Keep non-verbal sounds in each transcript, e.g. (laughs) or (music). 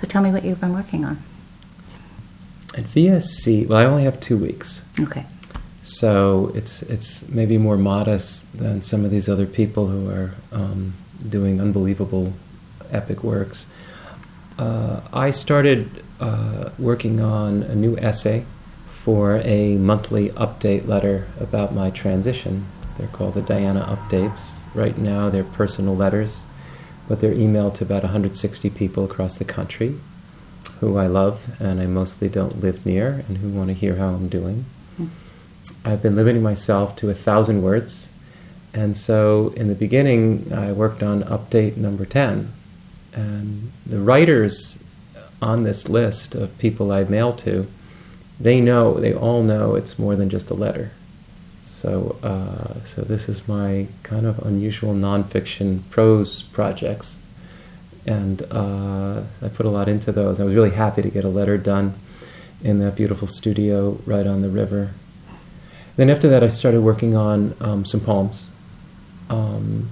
So tell me what you've been working on. At VSC, well, I only have two weeks. Okay. So it's it's maybe more modest than some of these other people who are um, doing unbelievable epic works. Uh, I started uh, working on a new essay for a monthly update letter about my transition. They're called the Diana Updates. Right now, they're personal letters, but they're emailed to about 160 people across the country who I love and I mostly don't live near and who want to hear how I'm doing. Hmm. I've been limiting myself to a thousand words. And so in the beginning, I worked on update number 10. And the writers on this list of people I mail to, they know, they all know it's more than just a letter. So, uh, so this is my kind of unusual nonfiction prose projects. And uh, I put a lot into those. I was really happy to get a letter done in that beautiful studio right on the river then after that, I started working on um, some poems, um,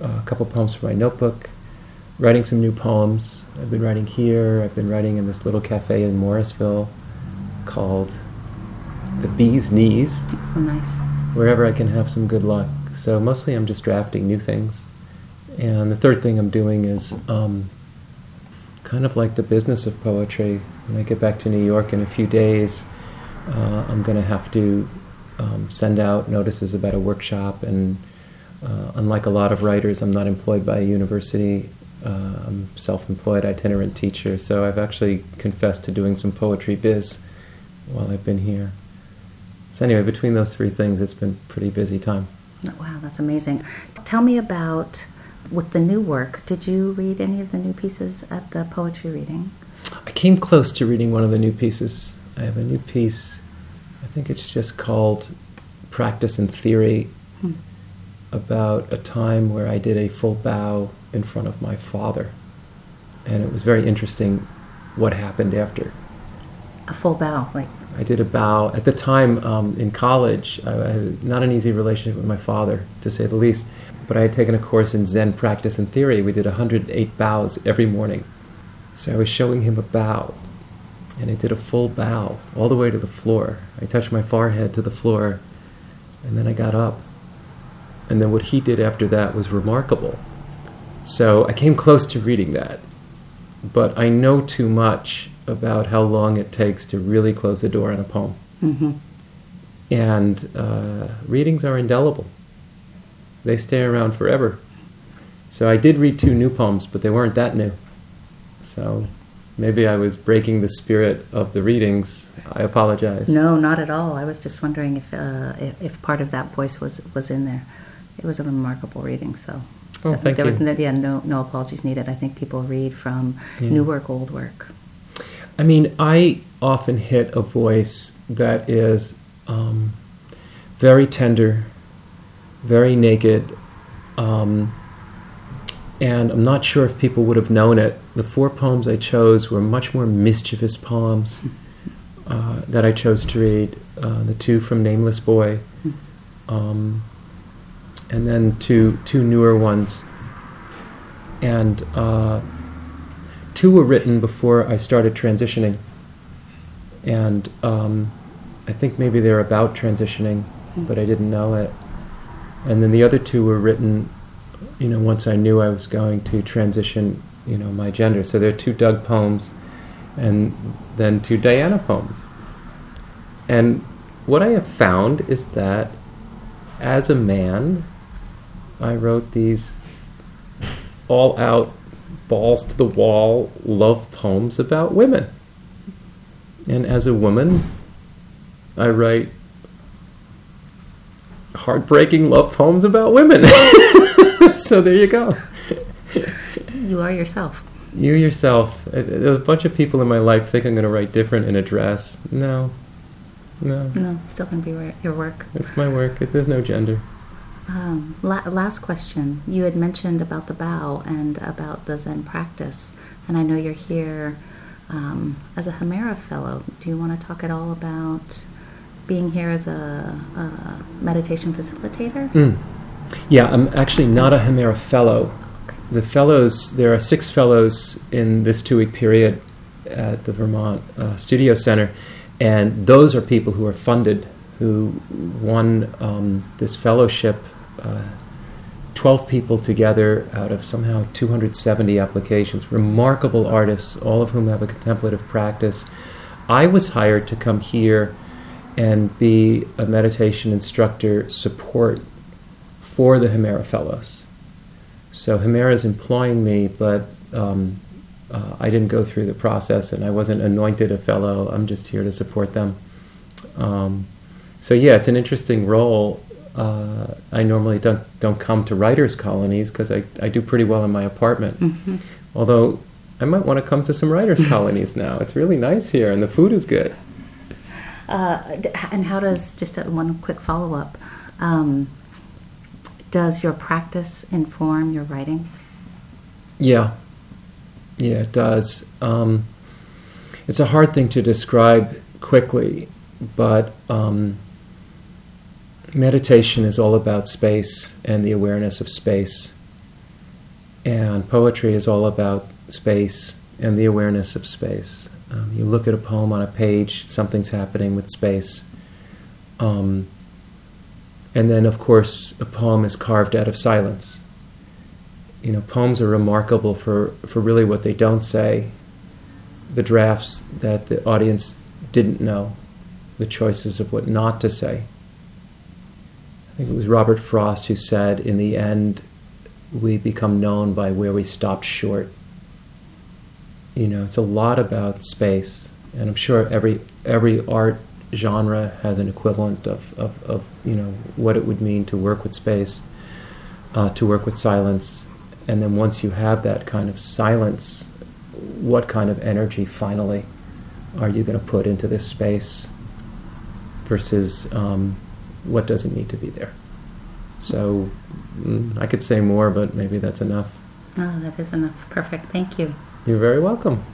a couple poems for my notebook, writing some new poems. I've been writing here. I've been writing in this little cafe in Morrisville called the Bee's Knees. Oh, nice. Wherever I can have some good luck. So mostly I'm just drafting new things. And the third thing I'm doing is um, kind of like the business of poetry. When I get back to New York in a few days, uh, I'm going to have to um, send out notices about a workshop. And uh, unlike a lot of writers, I'm not employed by a university. Uh, I'm self-employed itinerant teacher, so I've actually confessed to doing some poetry biz while I've been here. So anyway, between those three things, it's been pretty busy time. Wow, that's amazing. Tell me about with the new work. Did you read any of the new pieces at the poetry reading? I came close to reading one of the new pieces. I have a new piece I think it's just called Practice and Theory Hmm. about a time where I did a full bow in front of my father. And it was very interesting what happened after. A full bow, like I did a bow. At the time um, in college, I, I had not an easy relationship with my father, to say the least. But I had taken a course in Zen practice and theory. We did 108 bows every morning. So I was showing him a bow. And I did a full bow all the way to the floor. I touched my forehead to the floor. And then I got up. And then what he did after that was remarkable. So I came close to reading that. But I know too much about how long it takes to really close the door on a poem. hmm And uh, readings are indelible, they stay around forever. So I did read two new poems, but they weren't that new. So maybe I was breaking the spirit of the readings. I apologize. No, not at all. I was just wondering if, uh, if part of that voice was was in there. It was a remarkable reading, so. Oh, I thank there you. was no, yeah, no no apologies needed. I think people read from Yeah. new work, old work. I mean, I often hit a voice that is um, very tender, very naked, um, and I'm not sure if people would have known it. The four poems I chose were much more mischievous poems uh, that I chose to read. Uh, the two from Nameless Boy, um, and then two two newer ones, and. Uh, two were written before I started transitioning, and um, I think maybe they're about transitioning, but I didn't know it. And then the other two were written, you know, once I knew I was going to transition, you know, my gender. So there are two Doug poems, and then two Diana poems. And what I have found is that, as a man, I wrote these all-out balls to the wall love poems about women. And as a woman, I write heartbreaking love poems about women. (laughs) so there you go. You are yourself. You yourself, uh, a, a bunch of people in my life think I'm going to write different in a dress. No, no, No, it's still going to be your work. it's my work. It, there's no gender. Um, la- last question. You had mentioned about the bow and about the Zen practice, and I know you're here um, as a Hemera fellow. Do you want to talk at all about being here as a, a meditation facilitator? Mm. Yeah, I'm actually not a Hemera fellow. Okay. the fellows, there are six fellows in this two week period at the Vermont uh, Studio Center, and those are people who are funded, who won um, this fellowship. Uh, 12 people together out of somehow 270 applications, remarkable artists, all of whom have a contemplative practice. I was hired to come here and be a meditation instructor support for the Hemera Fellows. So Hemera is employing me, but um, uh, I didn't go through the process and I wasn't anointed a fellow. I'm just here to support them. Um, so yeah, it's an interesting role. Uh, I normally don't don't come to writers' colonies because I, I do pretty well in my apartment. Mm-hmm. Although I might want to come to some writers' (laughs) colonies now. It's really nice here and the food is good. Uh, and how does just a, one quick follow up? Um, does your practice inform your writing? Yeah, yeah, it does. Um, it's a hard thing to describe quickly, but um, meditation is all about space and the awareness of space. And poetry is all about space and the awareness of space. Um, you look at a poem on a page, something's happening with space. Um, and then, of course, a poem is carved out of silence. You know, poems are remarkable for, for really what they don't say, the drafts that the audience didn't know, the choices of what not to say. Think it was Robert Frost who said, in the end, we become known by where we stopped short. You know, it's a lot about space, and I'm sure every every art genre has an equivalent of, of, of you know what it would mean to work with space, uh, to work with silence, and then once you have that kind of silence, what kind of energy finally are you going to put into this space versus um, what doesn't need to be there? So mm, I could say more, but maybe that's enough. Oh, that is enough. Perfect. Thank you. You're very welcome.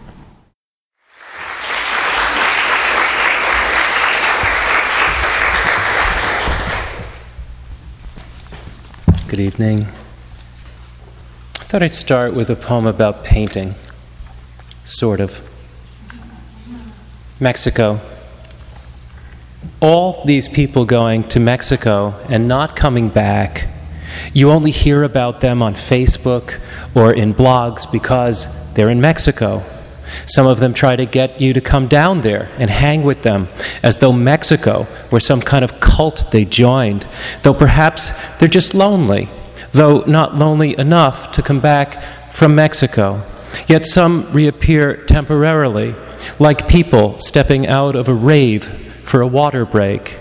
Good evening. I thought I'd start with a poem about painting. Sort of. Mexico. All these people going to Mexico and not coming back, you only hear about them on Facebook or in blogs because they're in Mexico. Some of them try to get you to come down there and hang with them as though Mexico were some kind of cult they joined, though perhaps they're just lonely, though not lonely enough to come back from Mexico. Yet some reappear temporarily, like people stepping out of a rave for a water break.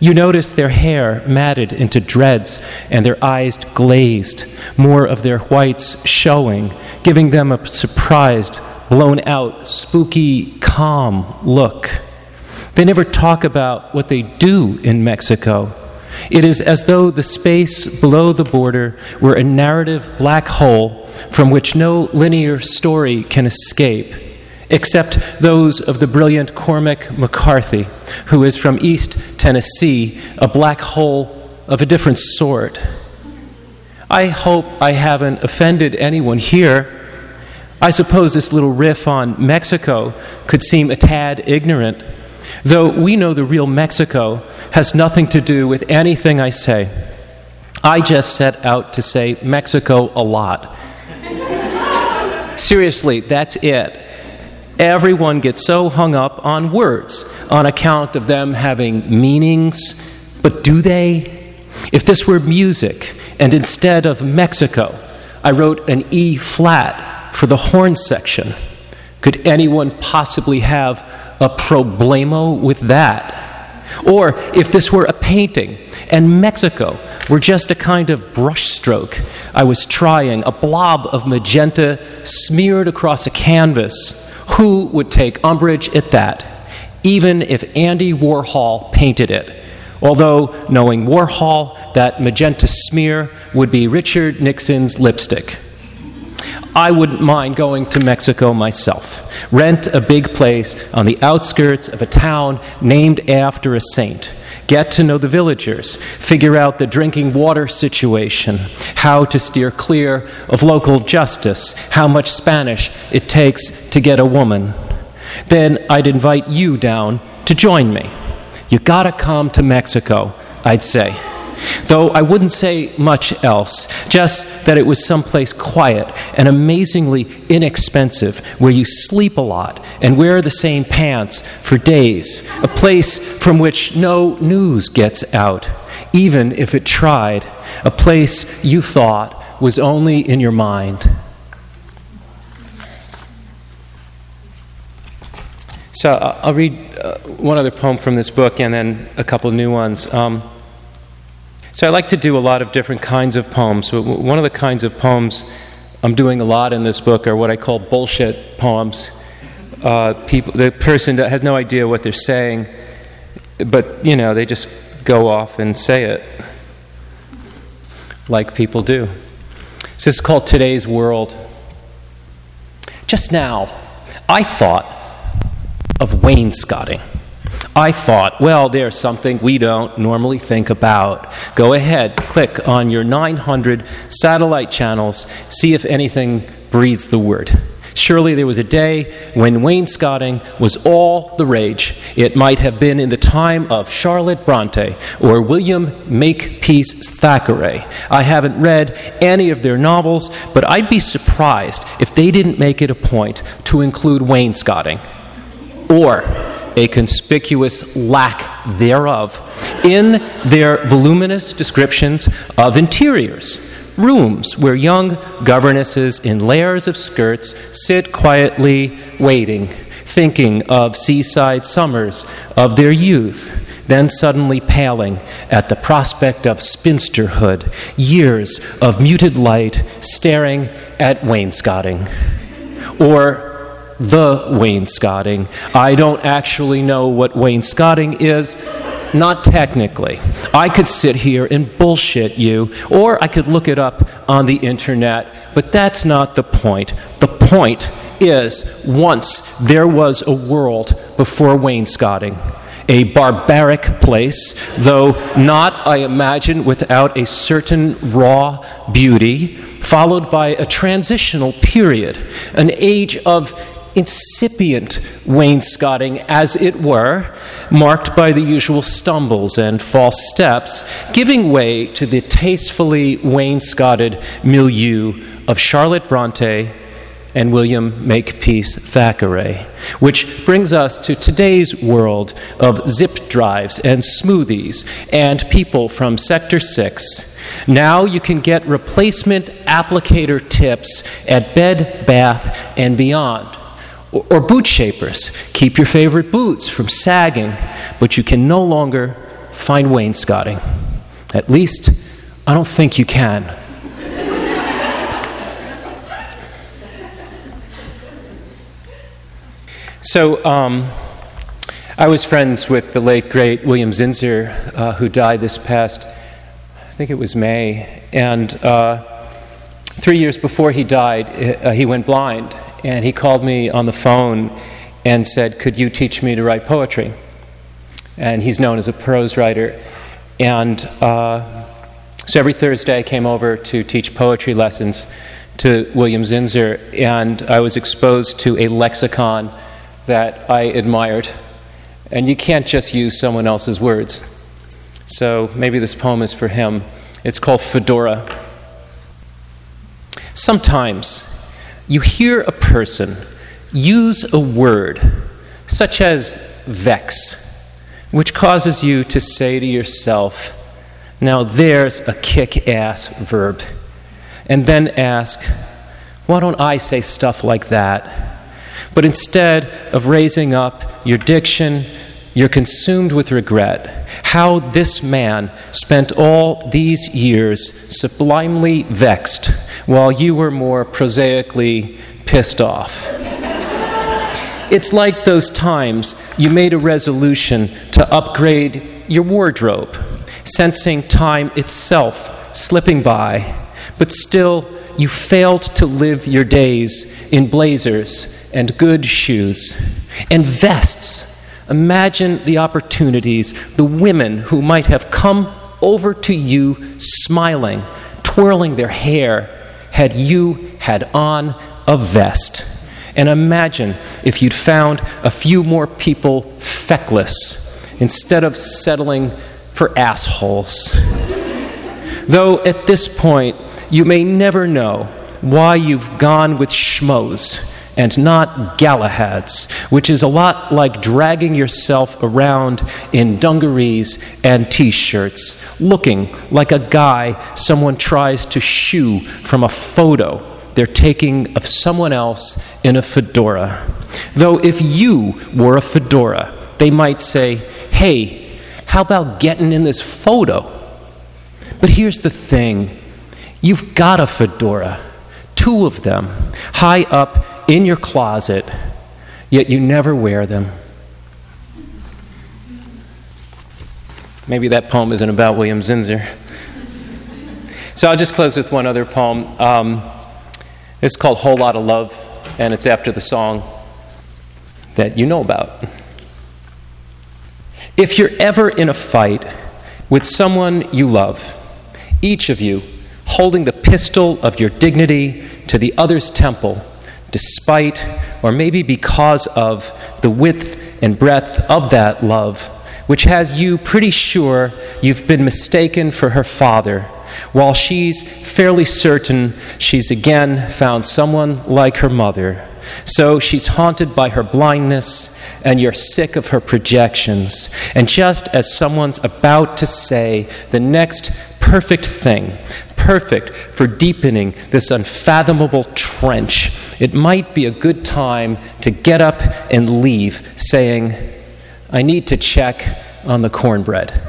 You notice their hair matted into dreads and their eyes glazed, more of their whites showing, giving them a surprised, blown out, spooky, calm look. They never talk about what they do in Mexico. It is as though the space below the border were a narrative black hole from which no linear story can escape, except those of the brilliant Cormac McCarthy, who is from East Tennessee, a black hole of a different sort. I hope I haven't offended anyone here. I suppose this little riff on Mexico could seem a tad ignorant, though we know the real Mexico has nothing to do with anything I say. I just set out to say Mexico a lot. (laughs) Seriously, that's it. Everyone gets so hung up on words on account of them having meanings, but do they? If this were music, and instead of Mexico, I wrote an E flat for the horn section, could anyone possibly have a problemo with that? Or if this were a painting and Mexico were just a kind of brushstroke I was trying, a blob of magenta smeared across a canvas, who would take umbrage at that, even if Andy Warhol painted it? Although, knowing Warhol, that magenta smear would be Richard Nixon's lipstick. I wouldn't mind going to Mexico myself. Rent a big place on the outskirts of a town named after a saint. Get to know the villagers, figure out the drinking water situation, how to steer clear of local justice, how much Spanish it takes to get a woman. Then I'd invite you down to join me. You gotta come to Mexico, I'd say. Though I wouldn't say much else, just that it was someplace quiet and amazingly inexpensive where you sleep a lot and wear the same pants for days, a place from which no news gets out, even if it tried, a place you thought was only in your mind. So uh, I'll read uh, one other poem from this book and then a couple new ones. Um, so I like to do a lot of different kinds of poems. One of the kinds of poems I'm doing a lot in this book are what I call bullshit poems. Uh, people, the person that has no idea what they're saying, but you know they just go off and say it, like people do. So this is called Today's World. Just now, I thought of wainscoting. I thought, well, there's something we don't normally think about. Go ahead, click on your 900 satellite channels, see if anything breathes the word. Surely there was a day when wainscoting was all the rage. It might have been in the time of Charlotte Bronte or William Makepeace Thackeray. I haven't read any of their novels, but I'd be surprised if they didn't make it a point to include wainscoting. Or a conspicuous lack thereof in their voluminous descriptions of interiors. Rooms where young governesses in layers of skirts sit quietly waiting, thinking of seaside summers of their youth, then suddenly paling at the prospect of spinsterhood, years of muted light staring at wainscoting. Or the wainscoting. I don't actually know what wainscoting is. Not technically. I could sit here and bullshit you, or I could look it up on the internet, but that's not the point. The point is once there was a world before wainscoting. A barbaric place, though not, I imagine, without a certain raw beauty, followed by a transitional period, an age of incipient wainscoting, as it were, marked by the usual stumbles and false steps, giving way to the tastefully wainscoted milieu of Charlotte Bronte and William Makepeace Thackeray, which brings us to today's world of zip drives and smoothies and people from Sector 6. Now you can get replacement applicator tips at Bed Bath and Beyond or, boot shapers. Keep your favorite boots from sagging, but you can no longer find wainscoting. At least, I don't think you can. so, um, I was friends with the late, great William Zinsser, uh, who died this past, I think it was May. And uh, three years before he died, uh, he went blind and he called me on the phone and said, Could you teach me to write poetry? And he's known as a prose writer. And uh, so every Thursday I came over to teach poetry lessons to William Zinsser, and I was exposed to a lexicon that I admired. And you can't just use someone else's words. So maybe this poem is for him. It's called Fedora. Sometimes you hear a person use a word such as vex, which causes you to say to yourself, Now there's a kick ass verb. And then ask, Why don't I say stuff like that? But instead of raising up your diction, you're consumed with regret. How this man spent all these years sublimely vexed while you were more prosaically pissed off. It's like those times you made a resolution to upgrade your wardrobe, sensing time itself slipping by, but still you failed to live your days in blazers and good shoes and vests Imagine the opportunities, the women who might have come over to you smiling, twirling their hair, had you had on a vest. And imagine if you'd found a few more people feckless instead of settling for assholes. Though at this point, you may never know why you've gone with schmoes and not Galahads, which is a lot like dragging yourself around in dungarees and t shirts, looking like a guy someone tries to shoo from a photo they're taking of someone else in a fedora. Though if you wore a fedora, they might say, hey, how about getting in this photo? But here's the thing you've got a fedora, two of them, high up in your closet, yet you never wear them. Maybe that poem isn't about William Zinsser. So I'll just close with one other poem. Um, it's called Whole Lot of Love, and it's after the song that you know about. If you're ever in a fight with someone you love, each of you holding the pistol of your dignity to the other's temple, despite or maybe because of the width and breadth of that love, which has you pretty sure you've been mistaken for her father, while she's fairly certain she's again found someone like her mother. So she's haunted by her blindness, and you're sick of her projections. And just as someone's about to say the next perfect thing, perfect for deepening this unfathomable trench, it might be a good time to get up and leave, saying, I need to check on the cornbread.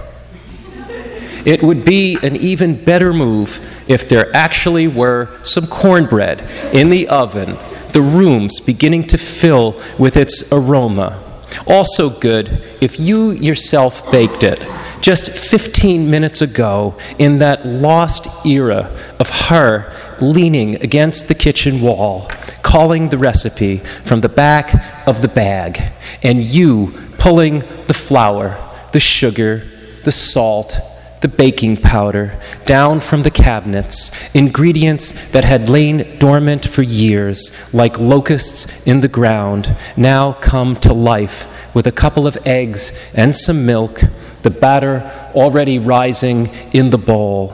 It would be an even better move if there actually were some cornbread in the oven, the rooms beginning to fill with its aroma. Also, good if you yourself baked it just 15 minutes ago in that lost era of her leaning against the kitchen wall, calling the recipe from the back of the bag, and you pulling the flour, the sugar, the salt, the baking powder down from the cabinets, ingredients that had lain dormant for years, like locusts in the ground, now come to life with a couple of eggs and some milk, the batter already rising in the bowl.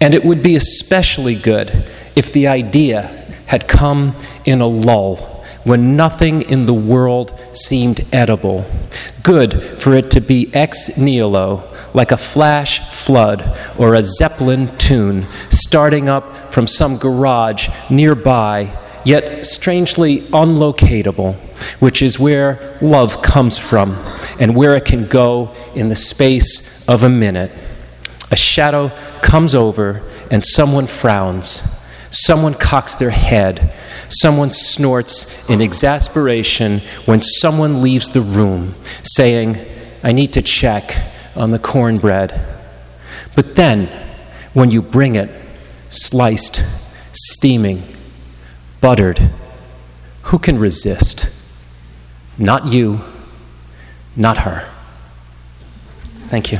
And it would be especially good if the idea had come in a lull when nothing in the world seemed edible. Good for it to be ex nihilo, like a flash flood or a Zeppelin tune starting up from some garage nearby, yet strangely unlocatable, which is where love comes from and where it can go in the space of a minute. A shadow comes over and someone frowns. Someone cocks their head. Someone snorts in exasperation when someone leaves the room, saying, I need to check on the cornbread. But then, when you bring it, sliced, steaming, buttered, who can resist? Not you, not her. Thank you.